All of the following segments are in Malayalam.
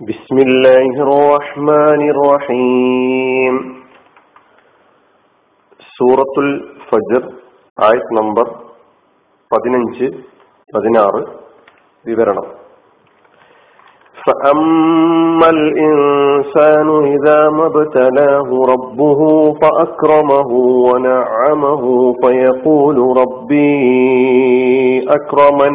بسم الله الرحمن الرحيم സൂറത്തുൽ ഫജർ ആയത് നമ്പർ പതിനഞ്ച് പതിനാറ് വിവരണം فأما الإنسان إذا ما ابتلاه ربه فأكرمه ونعمه فيقول ربي أكرمن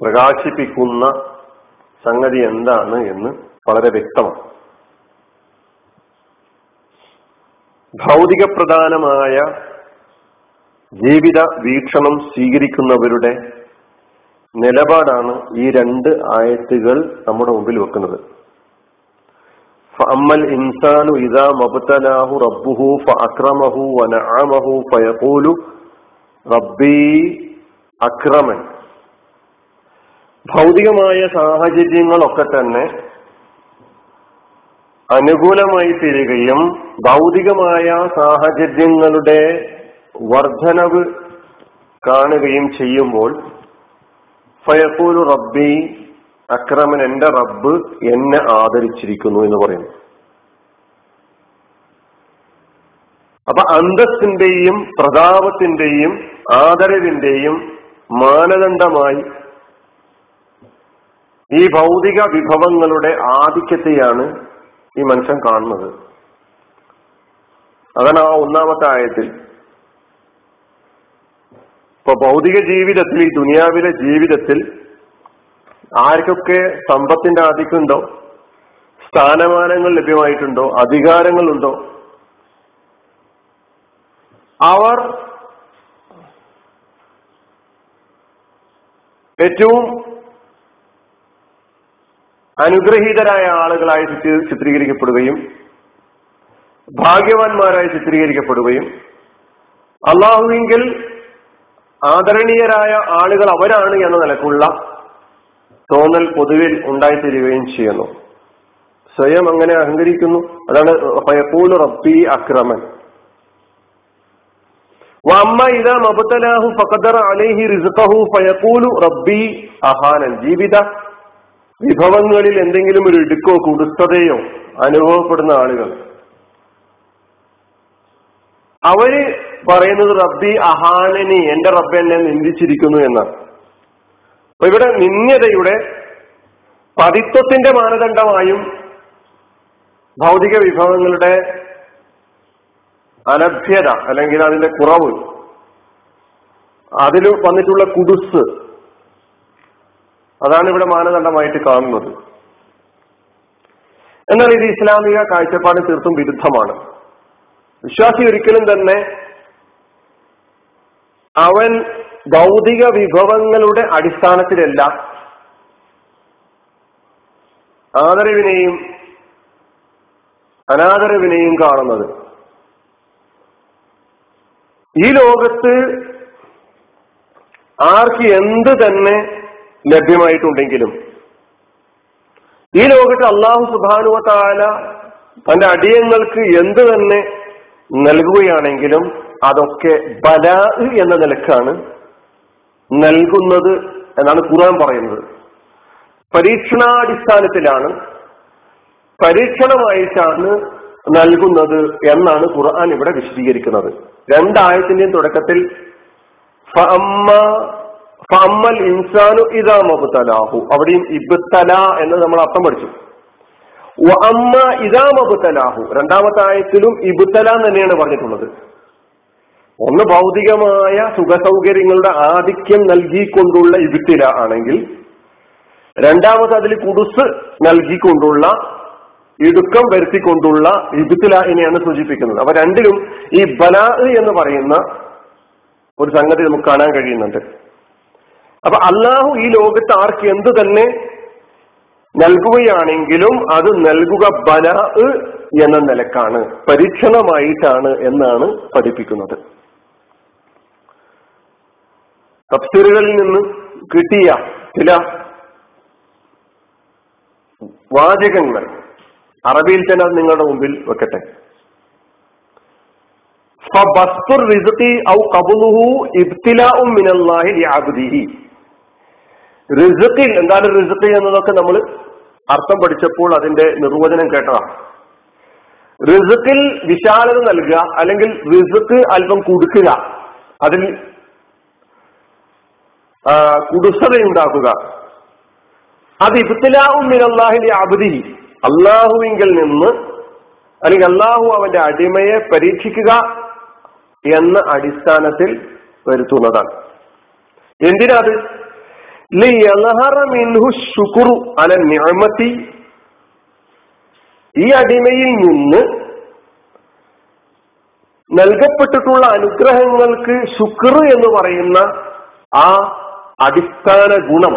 പ്രകാശിപ്പിക്കുന്ന സംഗതി എന്താണ് എന്ന് വളരെ വ്യക്തമാണ്. ഭൗതിക പ്രധാനമായ ജീവിത വീക്ഷണം സ്വീകരിക്കുന്നവരുടെ നിലപാടാണ് ഈ രണ്ട് ആയത്തുകൾ നമ്മുടെ മുമ്പിൽ വെക്കുന്നത്. ഫഅമ്മൽ ഇൻസാനു ഇദാ മബുത്തലാഹു റബ്ബുഹു ഫഅക്രമഹു വനഅമഹു ഫയഖൂലു റബ്ബി അക്രമൻ. ഭൗതികമായ സാഹചര്യങ്ങളൊക്കെ തന്നെ അനുകൂലമായി തീരുകയും ഭൗതികമായ സാഹചര്യങ്ങളുടെ വർധനവ് കാണുകയും ചെയ്യുമ്പോൾ ഫയക്കൂലു റബ്ബി അക്രമൻ എന്റെ റബ്ബ് എന്നെ ആദരിച്ചിരിക്കുന്നു എന്ന് പറയുന്നു. അപ്പൊ അന്തസ്സിന്റെയും പ്രതാപത്തിന്റെയും ആദരവിന്റെയും മാനദണ്ഡമായി ഈ ഭൗതിക വിഭവങ്ങളുടെ ആധിക്യത്തെയാണ് ഈ മനുഷ്യൻ കാണുന്നത്. അതാണ് ആ ഒന്നാമത്തെ ആയത്തിൽ. ഇപ്പൊ ഭൗതിക ജീവിതത്തിൽ ഈ ദുനിയാവിലെ ജീവിതത്തിൽ ആർക്കൊക്കെ സമ്പത്തിന്റെ ആധിക്യമുണ്ടോ? സ്ഥാനമാനങ്ങൾ ലഭ്യമായിട്ടുണ്ടോ? അധികാരങ്ങളുണ്ടോ? അവർ ഏറ്റവും അനുഗ്രഹീതരായ ആളുകളായി ചിത്രീകരിക്കപ്പെടുകയും ഭാഗ്യവാന്മാരായി ചിത്രീകരിക്കപ്പെടുകയും അള്ളാഹുവിങ്കിൽ ആദരണീയരായ ആളുകൾ അവരാണ് എന്ന നിലക്കുള്ള തോന്നൽ പൊതുവിൽ ഉണ്ടായിത്തീരുകയും ചെയ്യുന്നു. സ്വയം അങ്ങനെ അഹങ്കരിക്കുന്നു. അതാണ് ഫയക്കൂലു റബ്ബി അക്രമൻ. വമ്മ ഇതാ മബത്തലാഹു ഫഖദർ അലൈഹി റിസ്ഖഹു ഫയഖൂലു റബ്ബി അഹാനൻ. ജീവിത വിഭവങ്ങളിൽ എന്തെങ്കിലും ഒരു ഇടുക്കോ കുടുത്തതയോ അനുഭവപ്പെടുന്ന ആളുകൾ. അവർ പറയുന്നത് റബ്ബി അഹാനനി എന്റെ റബ്ബ് എന്നെ നിന്ദിച്ചിരിക്കുന്നു എന്നാണ്. അപ്പൊ ഇവിടെ നിന്ദ്യതയുടെ പതിത്വത്തിന്റെ മാനദണ്ഡമായും ഭൗതിക വിഭവങ്ങളുടെ അലഭ്യത അല്ലെങ്കിൽ അതിന്റെ കുറവ് അതിൽ വന്നിട്ടുള്ള കുടുസ് അതാണ് ഇവിടെ മാനദണ്ഡമായിട്ട് കാണുന്നത്. എന്നാൽ ഇത് ഇസ്ലാമിക കാഴ്ചപ്പാട് തീർത്തും വിരുദ്ധമാണ്. വിശ്വാസി ഒരിക്കലും തന്നെ അവൻ ഭൗതിക വിഭവങ്ങളുടെ അടിസ്ഥാനത്തിലല്ല. ആദരവിനെയും അനാദരവിനെയും കാണുന്നത്. ഈ ലോകത്ത് ആർക്ക് എന്ത് തന്നെ ലഭ്യമായിട്ടുണ്ടെങ്കിലും. ഈ ലോകത്ത് അള്ളാഹു സുബാനുവത്താല തന്റെ അടിയങ്ങൾക്ക് എന്ത് തന്നെ നൽകുകയാണെങ്കിലും അതൊക്കെ ബലാ എന്ന നിലക്കാണ് നൽകുന്നത് എന്നാണ് ഖുർആൻ പറയുന്നത്. പരീക്ഷണാടിസ്ഥാനത്തിലാണ് പരീക്ഷണമായിട്ടാണ് നൽകുന്നത് എന്നാണ് ഖുർആൻ ഇവിടെ വിശദീകരിക്കുന്നത്. രണ്ടായത്തിന്റെയും തുടക്കത്തിൽ ഫഅമ്മൽ ഇൻസാനു ഇതാ മബുത്തലാഹു അവിടെയും ഇബ്തല എന്ന് നമ്മൾ അർത്ഥം പഠിച്ചു. അമ്മ ഇതാ മബുത്തലാഹു രണ്ടാമത്തെ ആയത്തിലും ഇബുത്തല തന്നെയാണ് പറഞ്ഞിട്ടുള്ളത്. ഒന്ന് ഭൗതികമായ സുഖസൗകര്യങ്ങളുടെ ആധിക്യം നൽകിക്കൊണ്ടുള്ള ഇബുത്തില ആണെങ്കിൽ രണ്ടാമത് അതിൽ കുടുസ് നൽകിക്കൊണ്ടുള്ള ഇടുക്കം വരുത്തിക്കൊണ്ടുള്ള ഇബിത്തിലാഹിനെയാണ് സൂചിപ്പിക്കുന്നത്. അപ്പൊ രണ്ടിലും ഈ ബലാ എന്ന് പറയുന്ന ഒരു സംഗതി നമുക്ക് കാണാൻ കഴിയുന്നുണ്ട്. അപ്പൊ അള്ളാഹു ഈ ലോകത്ത് ആർക്ക് എന്ത് തന്നെ നൽകുകയാണെങ്കിലും അത് നൽകുക ബല എന്ന നിലക്കാണ് പരീക്ഷണമായിട്ടാണ് എന്നാണ് പഠിപ്പിക്കുന്നത്. തഫ്സീറുകളിൽ നിന്ന് കിട്ടിയ ചില വാചകങ്ങൾ അറബിയിൽ തന്നെ നിങ്ങളുടെ മുമ്പിൽ വെക്കട്ടെ. റിസക്കിൽ എന്താണ് റിസക്ക് എന്നതൊക്കെ നമ്മൾ അർത്ഥം പഠിച്ചപ്പോൾ അതിന്റെ നിർവചനം കേട്ടതാണ്. റിസുഖിൽ വിശാലത നൽകുക അല്ലെങ്കിൽ റിസുക്ക് അല്പം കൊടുക്കുക അതിൽ കുടുസതയുണ്ടാക്കുക അത് ഇബ്തിലാവും അള്ളാഹിന്റെ അബുദി അള്ളാഹുവിങ്കിൽ നിന്ന് അല്ലെങ്കിൽ അള്ളാഹു അവന്റെ അടിമയെ പരീക്ഷിക്കുക എന്ന അടിസ്ഥാനത്തിൽ വരുത്തുന്നതാണ്. എന്തിനാത്? ഈ അടിമയിൽ നിന്ന് നൽകപ്പെട്ടിട്ടുള്ള അനുഗ്രഹങ്ങൾക്ക് ശുക്ർ എന്ന് പറയുന്ന ആ അടിസ്ഥാന ഗുണം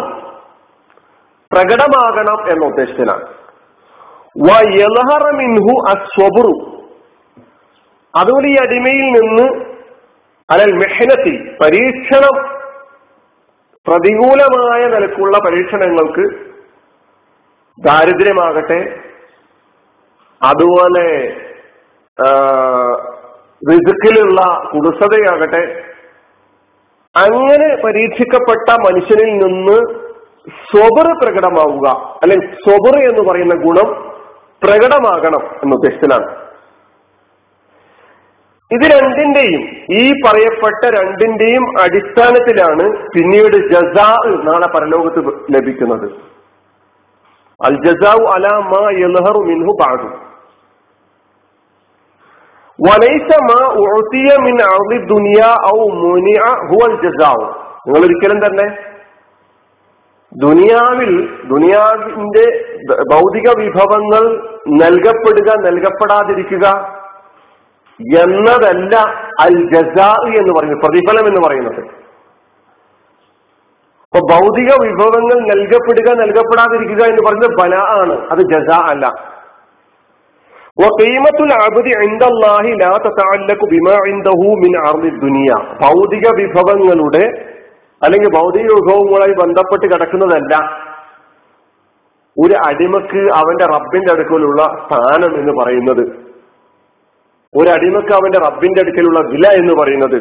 പ്രകടമാകണം എന്ന ഉദ്ദേശത്തിലാണ് മിൻഹു അസ്വബുറു. അതുപോലെ ഈ അടിമയിൽ നിന്ന് അലൽ മെഹനത്തിൽ പരീക്ഷണം പ്രതികൂലമായ നിലക്കുള്ള പരീക്ഷണങ്ങൾക്ക് ദാരിദ്ര്യമാകട്ടെ അതുപോലെ റിസുക്കിലുള്ള കുടുസതയാകട്ടെ അങ്ങനെ പരീക്ഷിക്കപ്പെട്ട മനുഷ്യനിൽ നിന്ന് സ്വബർ പ്രകടമാവുക അല്ലെങ്കിൽ സ്വബർ എന്ന് പറയുന്ന ഗുണം പ്രകടമാകണം എന്ന് ഉദ്ദേശത്തിലാണ് ഇത് രണ്ടിന്റെയും ഈ പറയപ്പെട്ട രണ്ടിന്റെയും അടിസ്ഥാനത്തിലാണ് പിന്നീട് ജസാ നാളെ പരലോകത്ത് ലഭിക്കുന്നത്. അൽ ജസാഉ അലാ മാ യൽഹറു മിൻഹു ബഅദു. വലൈസ മാ മിൻ ഔ ഹുവൽ നിങ്ങൾ ഒരിക്കലും തന്നെ ദുനിയാവിൽ ദുനിയാവിന്റെ ഭൗതിക വിഭവങ്ങൾ നൽകപ്പെടുക നൽകപ്പെടാതിരിക്കുക എന്നതല്ല അൽ ജസാ എന്ന് പറയുന്നത് പ്രതിഫലം എന്ന് പറയുന്നത്. അപ്പൊ ഭൗതിക വിഭവങ്ങൾ നൽകപ്പെടുക നൽകപ്പെടാതിരിക്കുക എന്ന് പറയുന്നത് ബല ആണ് അത് ജസ അല്ല. ഭൗതിക വിഭവങ്ങളുടെ അല്ലെങ്കിൽ ഭൗതിക വിഭവങ്ങളുമായി ബന്ധപ്പെട്ട് കിടക്കുന്നതല്ല. ഒരു അടിമക്ക് അവന്റെ റബ്ബിന്റെ അടുക്കലുള്ള സ്ഥാനം എന്ന് പറയുന്നത്. ഒരു അടിമക്ക് അവന്റെ റബ്ബിന്റെ അടുക്കലുള്ള വില എന്ന് പറയുന്നത്.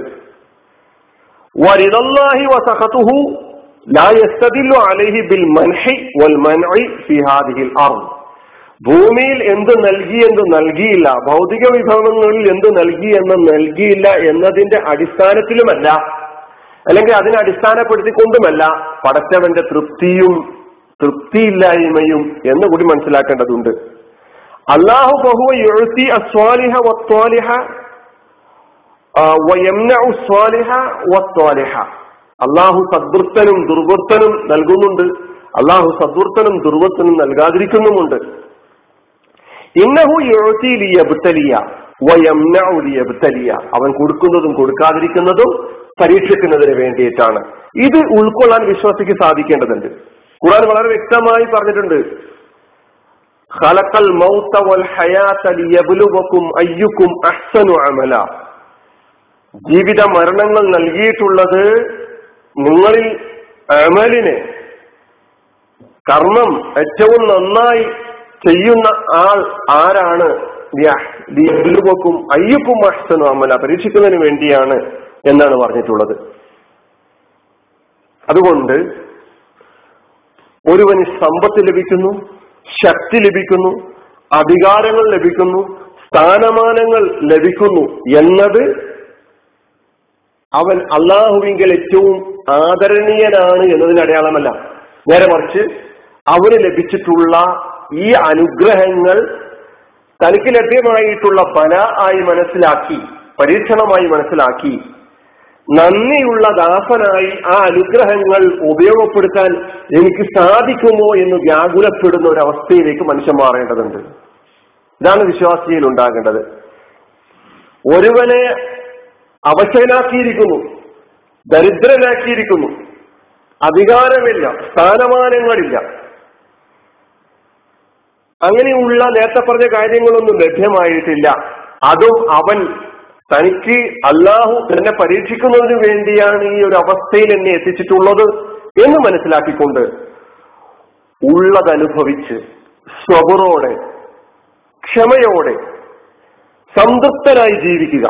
ഭൂമിയിൽ എന്ത് നൽകി എന്ത് നൽകിയില്ല ഭൗതിക വിഭവങ്ങളിൽ എന്ത് നൽകി എന്ന് നൽകിയില്ല എന്നതിന്റെ അടിസ്ഥാനത്തിലുമല്ല അല്ലെങ്കിൽ അതിനെ അടിസ്ഥാനപ്പെടുത്തിക്കൊണ്ടുമല്ല പടച്ചവന്റെ തൃപ്തിയും തൃപ്തിയില്ലായ്മയും എന്ന് കൂടി മനസ്സിലാക്കേണ്ടതുണ്ട്. അള്ളാഹു ബഹുവ അസ്വാലിഹ വത്വാലിഹ അള്ളാഹു സദ്വൃത്തനും ദുർവൃത്തനും നൽകുന്നുണ്ട്. അള്ളാഹു സദ്വൃത്തനും ദുർവൃത്തനും നൽകാതിരിക്കുന്നുമുണ്ട്. ഇന്നഹു എഴുത്തി ലിയബുത്തലിയ അവൻ കൊടുക്കുന്നതും കൊടുക്കാതിരിക്കുന്നതും പരീക്ഷിക്കുന്നതിന് വേണ്ടിയിട്ടാണ്. ഇത് ഉൾക്കൊള്ളാൻ വിശ്വാസിക്ക് സാധിക്കേണ്ടതുണ്ട്. ഖുർആൻ വളരെ വ്യക്തമായി പറഞ്ഞിട്ടുണ്ട്. ഖലഖൽ മൗത വൽ ഹയാത ലിയബ്ലുവക്കും അയ്യുക്കും അഹ്സനു ജീവിത മരണങ്ങൾ നൽകിയിട്ടുള്ളത് നിങ്ങളിൽ അമലിനെ. കർമ്മം ഏറ്റവും നന്നായി ചെയ്യുന്ന ആൾ ആരാണ്? അയ്യപ്പും അയ്യുക്കും അമല. പരീക്ഷിക്കുന്നതിന് വേണ്ടിയാണ് എന്നാണ് പറഞ്ഞിട്ടുള്ളത്. അതുകൊണ്ട് ഒരുവന് സമ്പത്ത് ലഭിക്കുന്നു ശക്തി ലഭിക്കുന്നു അധികാരങ്ങൾ ലഭിക്കുന്നു സ്ഥാനമാനങ്ങൾ ലഭിക്കുന്നു എന്നത് അവൻ അള്ളാഹുവിങ്കൽ ഏറ്റവും ആദരണീയനാണ് എന്നതിന് അടയാളമല്ല. നേരെ മറിച്ച് അവന് ലഭിച്ചിട്ടുള്ള ഈ അനുഗ്രഹങ്ങൾ തനിക്ക് ലഭ്യമായിട്ടുള്ള ബല ആയി മനസ്സിലാക്കി പരീക്ഷണമായി മനസ്സിലാക്കി നന്ദിയുള്ള ദാസനായി ആ അനുഗ്രഹങ്ങൾ ഉപയോഗപ്പെടുത്താൻ എനിക്ക് സാധിക്കുമോ എന്ന് വ്യാകുലപ്പെടുന്ന ഒരു അവസ്ഥയിലേക്ക് മനുഷ്യൻ മാറേണ്ടതുണ്ട്. ഇതാണ് വിശ്വാസിയിൽ ഉണ്ടാകേണ്ടത്. ഒരുവനെ അവശനാക്കിയിരിക്കുന്നു ദരിദ്രനാക്കിയിരിക്കുന്നു. അധികാരമില്ല സ്ഥാനമാനങ്ങളില്ല. അങ്ങനെയുള്ള നേരത്തെ പറഞ്ഞ കാര്യങ്ങളൊന്നും ലഭ്യമായിട്ടില്ല. അതും അവൻ തനിക്ക് അള്ളാഹു എന്നെ പരീക്ഷിക്കുന്നതിന് വേണ്ടിയാണ് ഈ ഒരു അവസ്ഥയിൽ എന്നെ എത്തിച്ചിട്ടുള്ളത് എന്ന് മനസ്സിലാക്കിക്കൊണ്ട് ഉള്ളതനുഭവിച്ച് സ്വബറോടെ ക്ഷമയോടെ സംതൃപ്തനായി ജീവിക്കുക.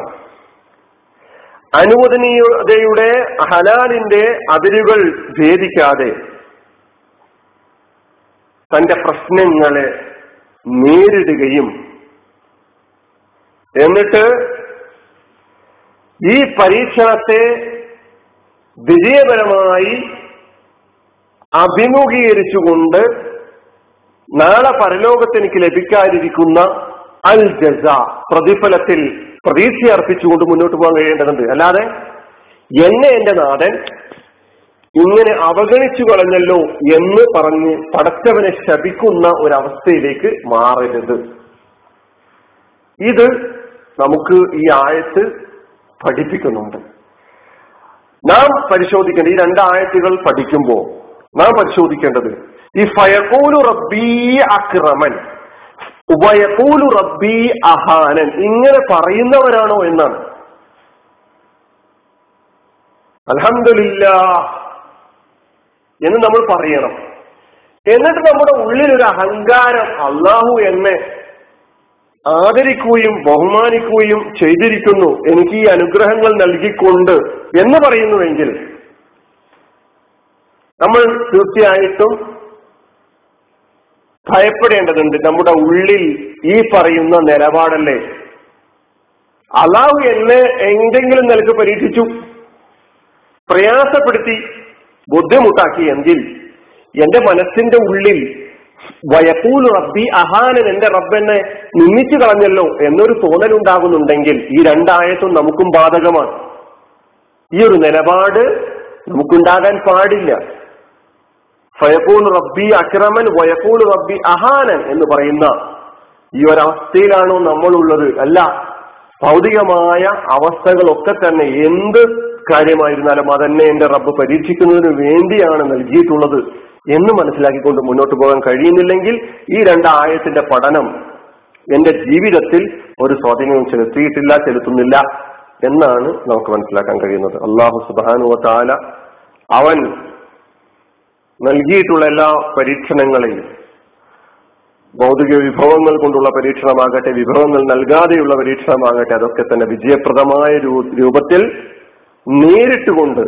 അനുവദനീയതയുടെ ഹലാലിന്റെ അതിരുകൾ ഭേദിക്കാതെ തന്റെ പ്രശ്നങ്ങളെ നേരിടുകയും എന്നിട്ട് ഈ പരീക്ഷണത്തെ വിജയപരമായി അഭിമുഖീകരിച്ചുകൊണ്ട് നാളെ പരലോകത്ത് എനിക്ക് ലഭിക്കാതിരിക്കുന്ന അൽ ജസ പ്രതിഫലത്തിൽ പ്രതീക്ഷ അർപ്പിച്ചുകൊണ്ട് മുന്നോട്ട് പോകാൻ കഴിയേണ്ടതുണ്ട്. അല്ലാതെ എന്നെ എന്റെ നാടൻ ഇങ്ങനെ അവഗണിച്ചു കളഞ്ഞല്ലോ എന്ന് പറഞ്ഞ് പടച്ചവനെ ശപിക്കുന്ന ഒരവസ്ഥയിലേക്ക് മാറരുത്. ഇത് നമുക്ക് ഈ ആയത്ത് പഠിപ്പിക്കുന്നുണ്ട്. നാം പരിശോധിക്കേണ്ട ഈ രണ്ടായത്തുകൾ പഠിക്കുമ്പോൾ നാം പരിശോധിക്കേണ്ടത് ഈ ഫയക്കൂലു റബ്ബി അക്രമൻ ഉഭയക്കൂലു റബ്ബി അഹാനൻ ഇങ്ങനെ പറയുന്നവരാണോ എന്നാണ്. അലഹമില്ല എന്ന് നമ്മൾ പറയണം. എന്നിട്ട് നമ്മുടെ ഉള്ളിൽ ഒരു അഹങ്കാരം അള്ളാഹു എന്നെ ആദരിക്കുകയും ബഹുമാനിക്കുകയും ചെയ്തിരിക്കുന്നു. എനിക്ക് ഈ അനുഗ്രഹങ്ങൾ നൽകിക്കൊണ്ട് എന്ന് പറയുന്നുവെങ്കിൽ നമ്മൾ തീർച്ചയായിട്ടും ഭയപ്പെടേണ്ടതുണ്ട്. നമ്മുടെ ഉള്ളിൽ ഈ പറയുന്ന നിലപാടല്ലേ? അള്ളാഹു എന്നെ എന്തെങ്കിലും നിലയ്ക്ക് പരീക്ഷിച്ചു പ്രയാസപ്പെടുത്തി ബുദ്ധിമുട്ടാക്കി എങ്കിൽ എന്റെ മനസ്സിന്റെ ഉള്ളിൽ വയപ്പൂൽ റബ്ബി അഹാനൻ എന്റെ റബ്ബെന്നെ നിന്നിച്ചു കളഞ്ഞല്ലോ എന്നൊരു തോന്നലുണ്ടാകുന്നുണ്ടെങ്കിൽ ഈ രണ്ടായത്തും നമുക്കും ബാധകമാണ്. ഈ ഒരു നിലപാട് നമുക്കുണ്ടാകാൻ പാടില്ല. ഫയക്കൂൽ റബ്ബി അക്രമൻ വയക്കൂൽ റബ്ബി അഹാനൻ എന്ന് പറയുന്ന ഈ ഒരവസ്ഥയിലാണോ നമ്മളുള്ളത്? അല്ല ഭൗതികമായ അവസ്ഥകളൊക്കെ തന്നെ എന്ത് കാര്യമായിരുന്നാലും അതന്നെ എന്റെ റബ്ബ് പരീക്ഷിക്കുന്നതിന് വേണ്ടിയാണ് നൽകിയിട്ടുള്ളത്. എന്ന് മനസ്സിലാക്കിക്കൊണ്ട് മുന്നോട്ട് പോകാൻ കഴിയുന്നില്ലെങ്കിൽ ഈ രണ്ടായത്തിന്റെ പഠനം എന്റെ ജീവിതത്തിൽ ഒരു സ്വാധീനം ചെലുത്തിയിട്ടില്ല ചെലുത്തുന്നില്ല എന്നാണ് നമുക്ക് മനസ്സിലാക്കാൻ കഴിയുന്നത്. അള്ളാഹു സുബാനുവ താല അവൻ നൽകിയിട്ടുള്ള എല്ലാ പരീക്ഷണങ്ങളെയും ഭൗതിക വിഭവങ്ങൾ കൊണ്ടുള്ള പരീക്ഷണമാകട്ടെ വിഭവങ്ങൾ നൽകാതെയുള്ള പരീക്ഷണമാകട്ടെ അതൊക്കെ തന്നെ വിജയപ്രദമായ രൂപത്തിൽ നേരിട്ടുകൊണ്ട്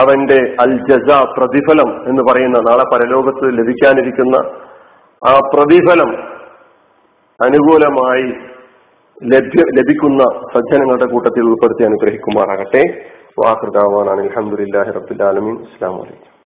അവന്റെ അൽ ജസ പ്രതിഫലം എന്ന് പറയുന്ന നാളെ പരലോകത്ത് ലഭിക്കാനിരിക്കുന്ന ആ പ്രതിഫലം അനുകൂലമായി ലഭ്യ ലഭിക്കുന്ന സജ്ജനങ്ങളുടെ കൂട്ടത്തിൽ ഉൾപ്പെടുത്തി അനുഗ്രഹിക്കുമാറാകട്ടെ. വാഹൃതാവാനാണ് അലഹമുല്ലാഹി റബ്ബുലാലമീൻ അസ്സാം വലൈക്കും